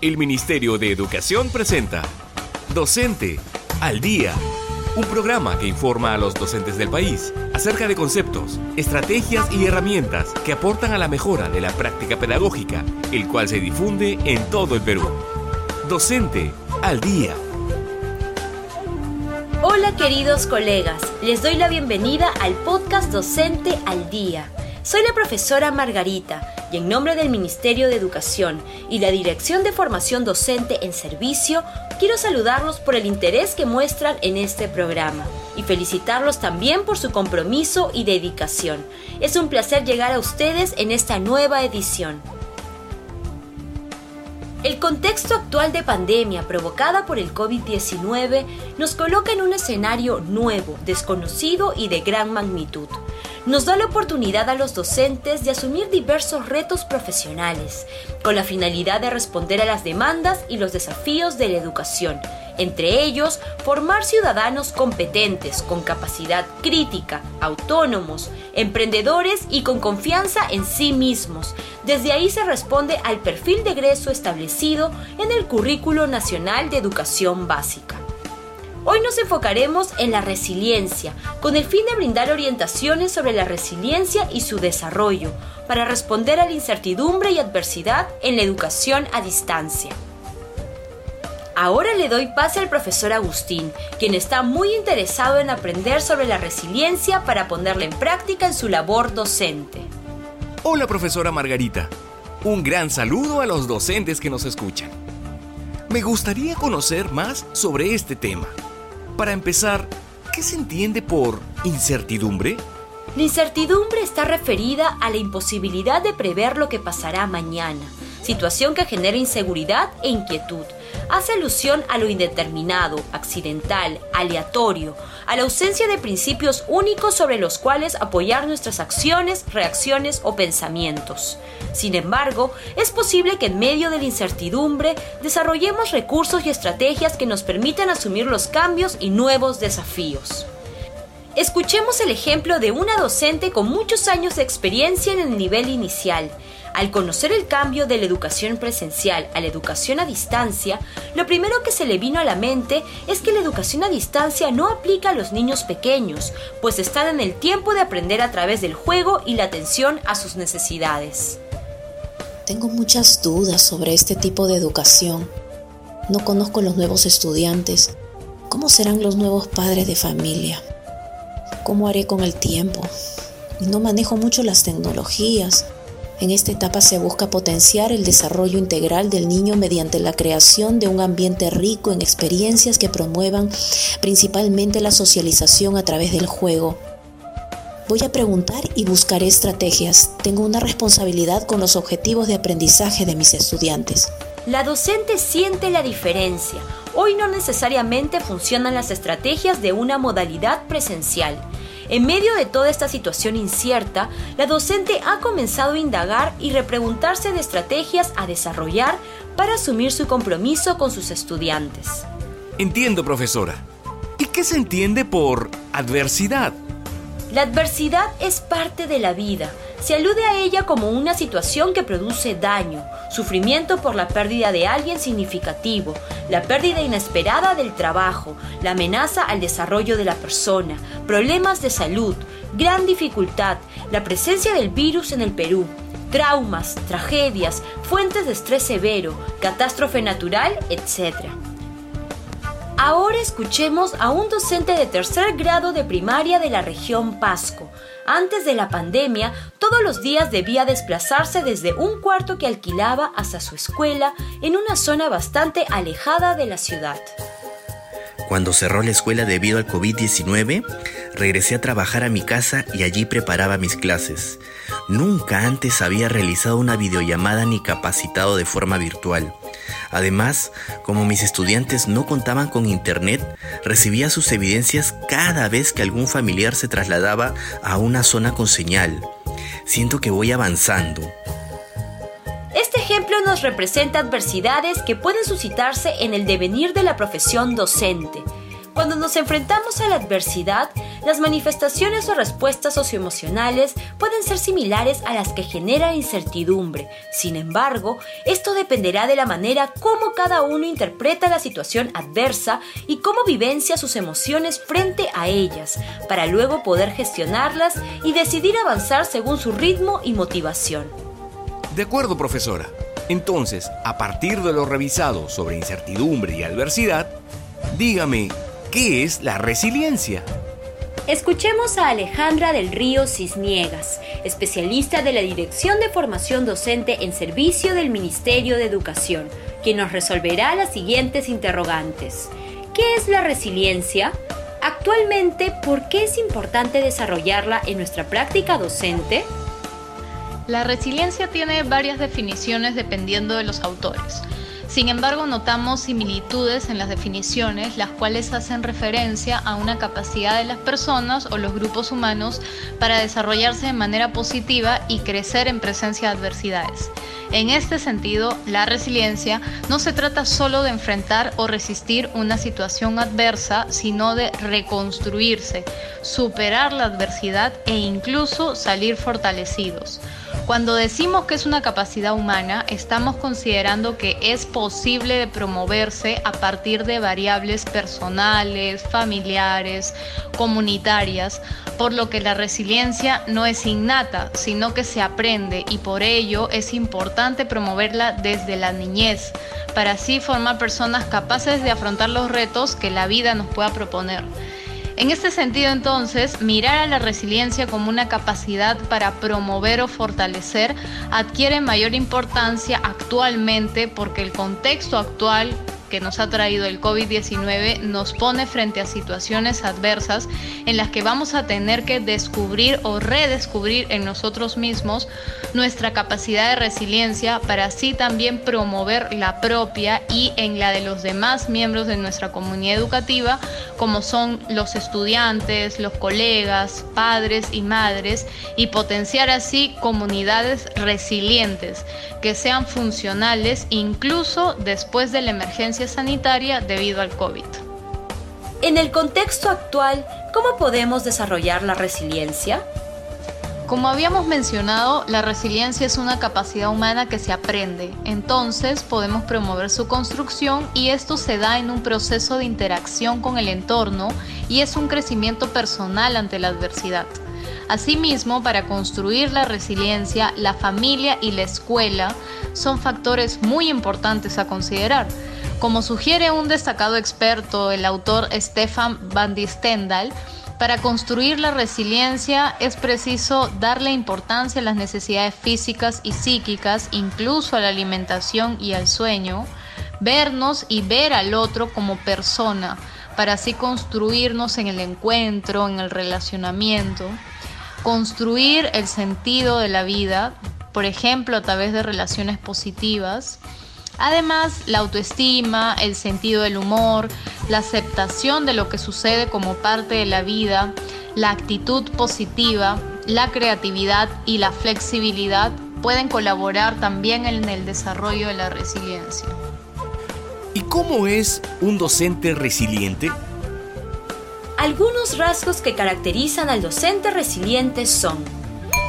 El Ministerio de Educación presenta Docente al Día, un programa que informa a los docentes del país acerca de conceptos, estrategias y herramientas que aportan a la mejora de la práctica pedagógica, el cual se difunde en todo el Perú. Docente al Día. Hola queridos colegas, les doy la bienvenida al podcast Docente al Día. Soy la profesora Margarita y en nombre del Ministerio de Educación y la Dirección de Formación Docente en Servicio, quiero saludarlos por el interés que muestran en este programa y felicitarlos también por su compromiso y dedicación. Es un placer llegar a ustedes en esta nueva edición. El contexto actual de pandemia provocada por el COVID-19 nos coloca en un escenario nuevo, desconocido y de gran magnitud. Nos da la oportunidad a los docentes de asumir diversos retos profesionales, con la finalidad de responder a las demandas y los desafíos de la educación, entre ellos formar ciudadanos competentes, con capacidad crítica, autónomos, emprendedores y con confianza en sí mismos. Desde ahí se responde al perfil de egreso establecido en el Currículo Nacional de Educación Básica. Hoy nos enfocaremos en la resiliencia, con el fin de brindar orientaciones sobre la resiliencia y su desarrollo, para responder a la incertidumbre y adversidad en la educación a distancia. Ahora le doy pase al profesor Agustín, quien está muy interesado en aprender sobre la resiliencia para ponerla en práctica en su labor docente. Hola profesora Margarita, un gran saludo a los docentes que nos escuchan. Me gustaría conocer más sobre este tema. Para empezar, ¿qué se entiende por incertidumbre? La incertidumbre está referida a la imposibilidad de prever lo que pasará mañana, situación que genera inseguridad e inquietud. Hace alusión a lo indeterminado, accidental, aleatorio, a la ausencia de principios únicos sobre los cuales apoyar nuestras acciones, reacciones o pensamientos. Sin embargo, es posible que en medio de la incertidumbre desarrollemos recursos y estrategias que nos permitan asumir los cambios y nuevos desafíos. Escuchemos el ejemplo de una docente con muchos años de experiencia en el nivel inicial, al conocer el cambio de la educación presencial a la educación a distancia, lo primero que se le vino a la mente es que la educación a distancia no aplica a los niños pequeños, pues están en el tiempo de aprender a través del juego y la atención a sus necesidades. Tengo muchas dudas sobre este tipo de educación. No conozco los nuevos estudiantes. ¿Cómo serán los nuevos padres de familia? ¿Cómo haré con el tiempo? No manejo mucho las tecnologías. En esta etapa se busca potenciar el desarrollo integral del niño mediante la creación de un ambiente rico en experiencias que promuevan principalmente la socialización a través del juego. Voy a preguntar y buscaré estrategias. Tengo una responsabilidad con los objetivos de aprendizaje de mis estudiantes. La docente siente la diferencia. Hoy no necesariamente funcionan las estrategias de una modalidad presencial. En medio de toda esta situación incierta, la docente ha comenzado a indagar y repreguntarse de estrategias a desarrollar para asumir su compromiso con sus estudiantes. Entiendo, profesora. ¿Y qué se entiende por adversidad? La adversidad es parte de la vida. Se alude a ella como una situación que produce daño, sufrimiento por la pérdida de alguien significativo, la pérdida inesperada del trabajo, la amenaza al desarrollo de la persona, problemas de salud, gran dificultad, la presencia del virus en el Perú, traumas, tragedias, fuentes de estrés severo, catástrofe natural, etc. Ahora escuchemos a un docente de tercer grado de primaria de la región Pasco. Antes de la pandemia, todos los días debía desplazarse desde un cuarto que alquilaba hasta su escuela en una zona bastante alejada de la ciudad. Cuando cerró la escuela debido al COVID-19, regresé a trabajar a mi casa y allí preparaba mis clases. Nunca antes había realizado una videollamada ni capacitado de forma virtual. Además, como mis estudiantes no contaban con internet, recibía sus evidencias cada vez que algún familiar se trasladaba a una zona con señal. Siento que voy avanzando. Este ejemplo nos representa adversidades que pueden suscitarse en el devenir de la profesión docente. Cuando nos enfrentamos a la adversidad, las manifestaciones o respuestas socioemocionales pueden ser similares a las que generan incertidumbre. Sin embargo, esto dependerá de la manera como cada uno interpreta la situación adversa y cómo vivencia sus emociones frente a ellas, para luego poder gestionarlas y decidir avanzar según su ritmo y motivación. De acuerdo, profesora. Entonces, a partir de lo revisado sobre incertidumbre y adversidad, dígame, ¿qué es la resiliencia? Escuchemos a Alejandra del Río Cisniegas, especialista de la Dirección de Formación Docente en Servicio del Ministerio de Educación, quien nos resolverá las siguientes interrogantes. ¿Qué es la resiliencia? Actualmente, ¿por qué es importante desarrollarla en nuestra práctica docente? La resiliencia tiene varias definiciones dependiendo de los autores. Sin embargo, notamos similitudes en las definiciones, las cuales hacen referencia a una capacidad de las personas o los grupos humanos para desarrollarse de manera positiva y crecer en presencia de adversidades. En este sentido, la resiliencia no se trata solo de enfrentar o resistir una situación adversa, sino de reconstruirse, superar la adversidad e incluso salir fortalecidos. Cuando decimos que es una capacidad humana, estamos considerando que es posible de promoverse a partir de variables personales, familiares, comunitarias, por lo que la resiliencia no es innata, sino que se aprende y por ello es importante promoverla desde la niñez, para así formar personas capaces de afrontar los retos que la vida nos pueda proponer. En este sentido, entonces, mirar a la resiliencia como una capacidad para promover o fortalecer adquiere mayor importancia actualmente porque el contexto actual que nos ha traído el COVID-19 nos pone frente a situaciones adversas en las que vamos a tener que descubrir o redescubrir en nosotros mismos nuestra capacidad de resiliencia para así también promover la propia y en la de los demás miembros de nuestra comunidad educativa, como son los estudiantes, los colegas, padres y madres, y potenciar así comunidades resilientes que sean funcionales incluso después de la emergencia sanitaria debido al COVID. En el contexto actual, ¿cómo podemos desarrollar la resiliencia? Como habíamos mencionado, la resiliencia es una capacidad humana que se aprende, entonces podemos promover su construcción y esto se da en un proceso de interacción con el entorno y es un crecimiento personal ante la adversidad. Asimismo, para construir la resiliencia, la familia y la escuela son factores muy importantes a considerar. Como sugiere un destacado experto, el autor Stefan van Distendal, para construir la resiliencia es preciso darle importancia a las necesidades físicas y psíquicas, incluso a la alimentación y al sueño, vernos y ver al otro como persona, para así construirnos en el encuentro, en el relacionamiento construir el sentido de la vida, por ejemplo, a través de relaciones positivas. Además, la autoestima, el sentido del humor, la aceptación de lo que sucede como parte de la vida, la actitud positiva, la creatividad y la flexibilidad pueden colaborar también en el desarrollo de la resiliencia. ¿Y cómo es un docente resiliente? Algunos rasgos que caracterizan al docente resiliente son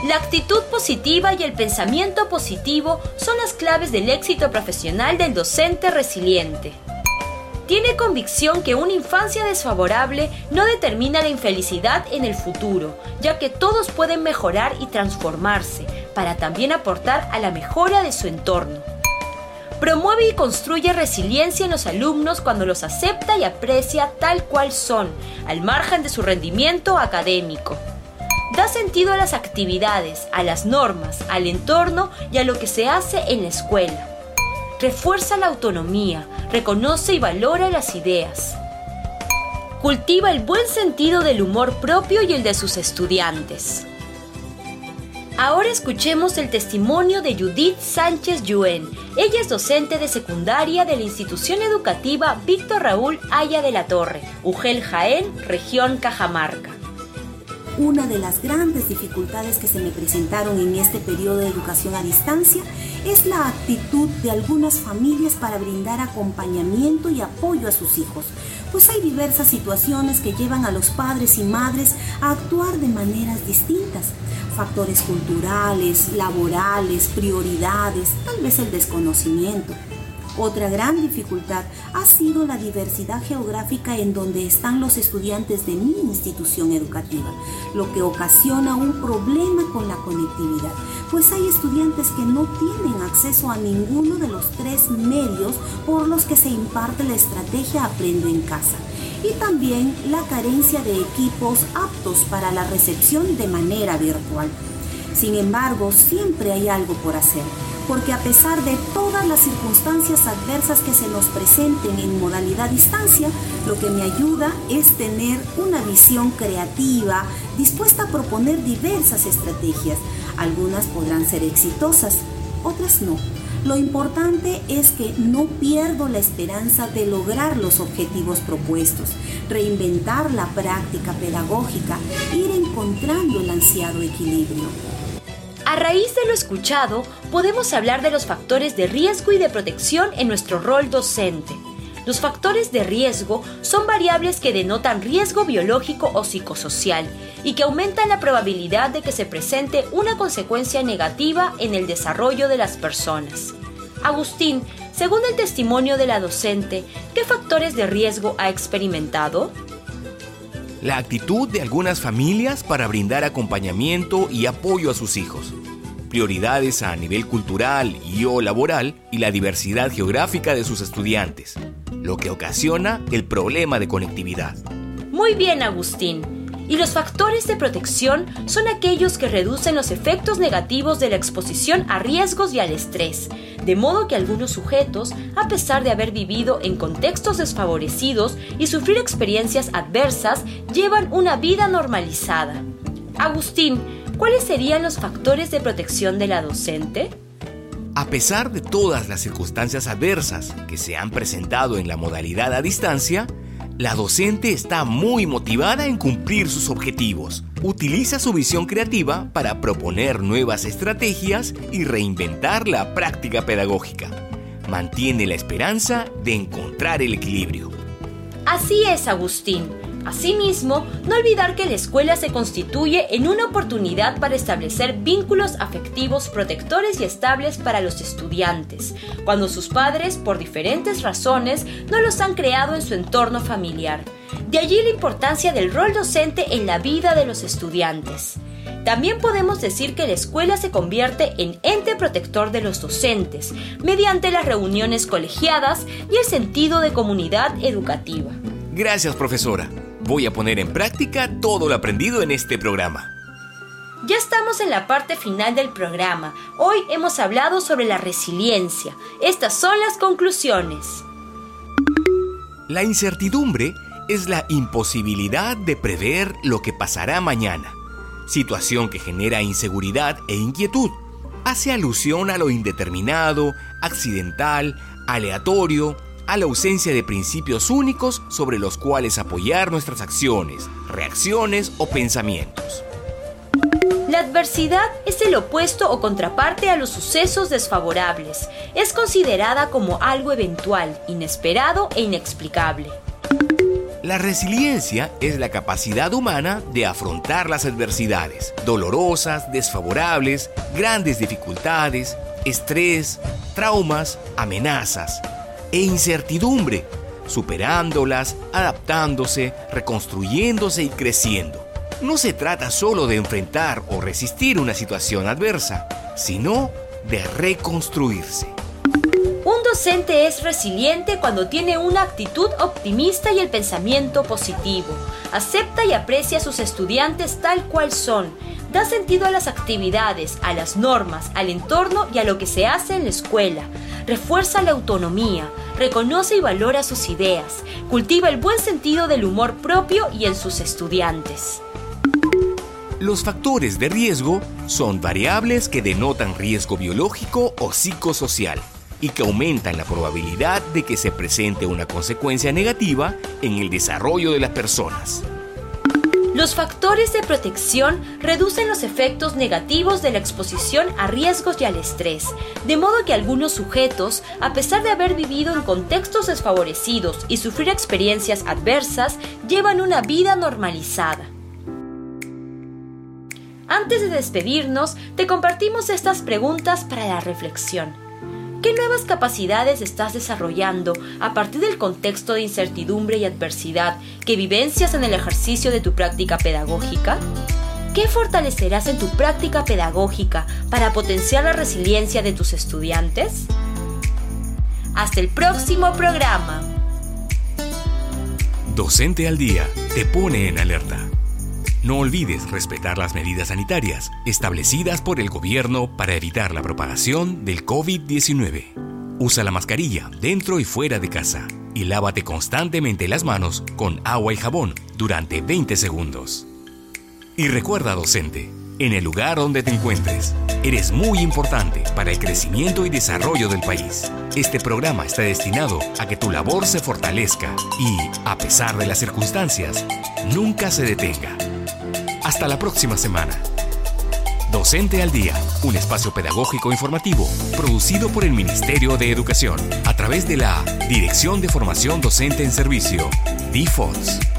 la actitud positiva y el pensamiento positivo son las claves del éxito profesional del docente resiliente. Tiene convicción que una infancia desfavorable no determina la infelicidad en el futuro, ya que todos pueden mejorar y transformarse para también aportar a la mejora de su entorno. Promueve y construye resiliencia en los alumnos cuando los acepta y aprecia tal cual son, al margen de su rendimiento académico. Da sentido a las actividades, a las normas, al entorno y a lo que se hace en la escuela. Refuerza la autonomía, reconoce y valora las ideas. Cultiva el buen sentido del humor propio y el de sus estudiantes. Ahora escuchemos el testimonio de Judith Sánchez Yuen. Ella es docente de secundaria de la institución educativa Víctor Raúl Aya de la Torre, Ugel Jaén, región Cajamarca. Una de las grandes dificultades que se me presentaron en este periodo de educación a distancia es la actitud de algunas familias para brindar acompañamiento y apoyo a sus hijos, pues hay diversas situaciones que llevan a los padres y madres a actuar de maneras distintas. Factores culturales, laborales, prioridades, tal vez el desconocimiento. Otra gran dificultad ha sido la diversidad geográfica en donde están los estudiantes de mi institución educativa, lo que ocasiona un problema con la conectividad, pues hay estudiantes que no tienen acceso a ninguno de los tres medios por los que se imparte la estrategia Aprende en casa y también la carencia de equipos aptos para la recepción de manera virtual. Sin embargo, siempre hay algo por hacer porque a pesar de todas las circunstancias adversas que se nos presenten en modalidad distancia, lo que me ayuda es tener una visión creativa, dispuesta a proponer diversas estrategias. Algunas podrán ser exitosas, otras no. Lo importante es que no pierdo la esperanza de lograr los objetivos propuestos, reinventar la práctica pedagógica, ir encontrando el ansiado equilibrio. A raíz de lo escuchado, podemos hablar de los factores de riesgo y de protección en nuestro rol docente. Los factores de riesgo son variables que denotan riesgo biológico o psicosocial y que aumentan la probabilidad de que se presente una consecuencia negativa en el desarrollo de las personas. Agustín, según el testimonio de la docente, ¿qué factores de riesgo ha experimentado? La actitud de algunas familias para brindar acompañamiento y apoyo a sus hijos prioridades a nivel cultural y o laboral y la diversidad geográfica de sus estudiantes, lo que ocasiona el problema de conectividad. Muy bien, Agustín. Y los factores de protección son aquellos que reducen los efectos negativos de la exposición a riesgos y al estrés, de modo que algunos sujetos, a pesar de haber vivido en contextos desfavorecidos y sufrir experiencias adversas, llevan una vida normalizada. Agustín, ¿cuáles serían los factores de protección de la docente? A pesar de todas las circunstancias adversas que se han presentado en la modalidad a distancia, la docente está muy motivada en cumplir sus objetivos. Utiliza su visión creativa para proponer nuevas estrategias y reinventar la práctica pedagógica. Mantiene la esperanza de encontrar el equilibrio. Así es, Agustín. Asimismo, no olvidar que la escuela se constituye en una oportunidad para establecer vínculos afectivos protectores y estables para los estudiantes, cuando sus padres, por diferentes razones, no los han creado en su entorno familiar. De allí la importancia del rol docente en la vida de los estudiantes. También podemos decir que la escuela se convierte en ente protector de los docentes, mediante las reuniones colegiadas y el sentido de comunidad educativa. Gracias, profesora. Voy a poner en práctica todo lo aprendido en este programa. Ya estamos en la parte final del programa. Hoy hemos hablado sobre la resiliencia. Estas son las conclusiones. La incertidumbre es la imposibilidad de prever lo que pasará mañana, situación que genera inseguridad e inquietud. Hace alusión a lo indeterminado, accidental, aleatorio, a la ausencia de principios únicos sobre los cuales apoyar nuestras acciones, reacciones o pensamientos. La adversidad es el opuesto o contraparte a los sucesos desfavorables. Es considerada como algo eventual, inesperado e inexplicable. La resiliencia es la capacidad humana de afrontar las adversidades, dolorosas, desfavorables, grandes dificultades, estrés, traumas, amenazas, e incertidumbre, superándolas, adaptándose, reconstruyéndose y creciendo. No se trata solo de enfrentar o resistir una situación adversa, sino de reconstruirse. Un docente es resiliente cuando tiene una actitud optimista y el pensamiento positivo. Acepta y aprecia a sus estudiantes tal cual son. Da sentido a las actividades, a las normas, al entorno y a lo que se hace en la escuela refuerza la autonomía, reconoce y valora sus ideas, cultiva el buen sentido del humor propio y en sus estudiantes. Los factores de riesgo son variables que denotan riesgo biológico o psicosocial y que aumentan la probabilidad de que se presente una consecuencia negativa en el desarrollo de las personas. Los factores de protección reducen los efectos negativos de la exposición a riesgos y al estrés, de modo que algunos sujetos, a pesar de haber vivido en contextos desfavorecidos y sufrir experiencias adversas, llevan una vida normalizada. Antes de despedirnos, te compartimos estas preguntas para la reflexión. ¿Qué nuevas capacidades estás desarrollando a partir del contexto de incertidumbre y adversidad que vivencias en el ejercicio de tu práctica pedagógica? ¿Qué fortalecerás en tu práctica pedagógica para potenciar la resiliencia de tus estudiantes? Hasta el próximo programa. Docente al Día te pone en alerta. No olvides respetar las medidas sanitarias establecidas por el gobierno para evitar la propagación del COVID-19. Usa la mascarilla dentro y fuera de casa y lávate constantemente las manos con agua y jabón durante 20 segundos. Y recuerda, docente, en el lugar donde te encuentres, eres muy importante para el crecimiento y desarrollo del país. Este programa está destinado a que tu labor se fortalezca y, a pesar de las circunstancias, nunca se detenga. Hasta la próxima semana. Docente al Día, un espacio pedagógico informativo producido por el Ministerio de Educación a través de la Dirección de Formación Docente en Servicio, DFOS.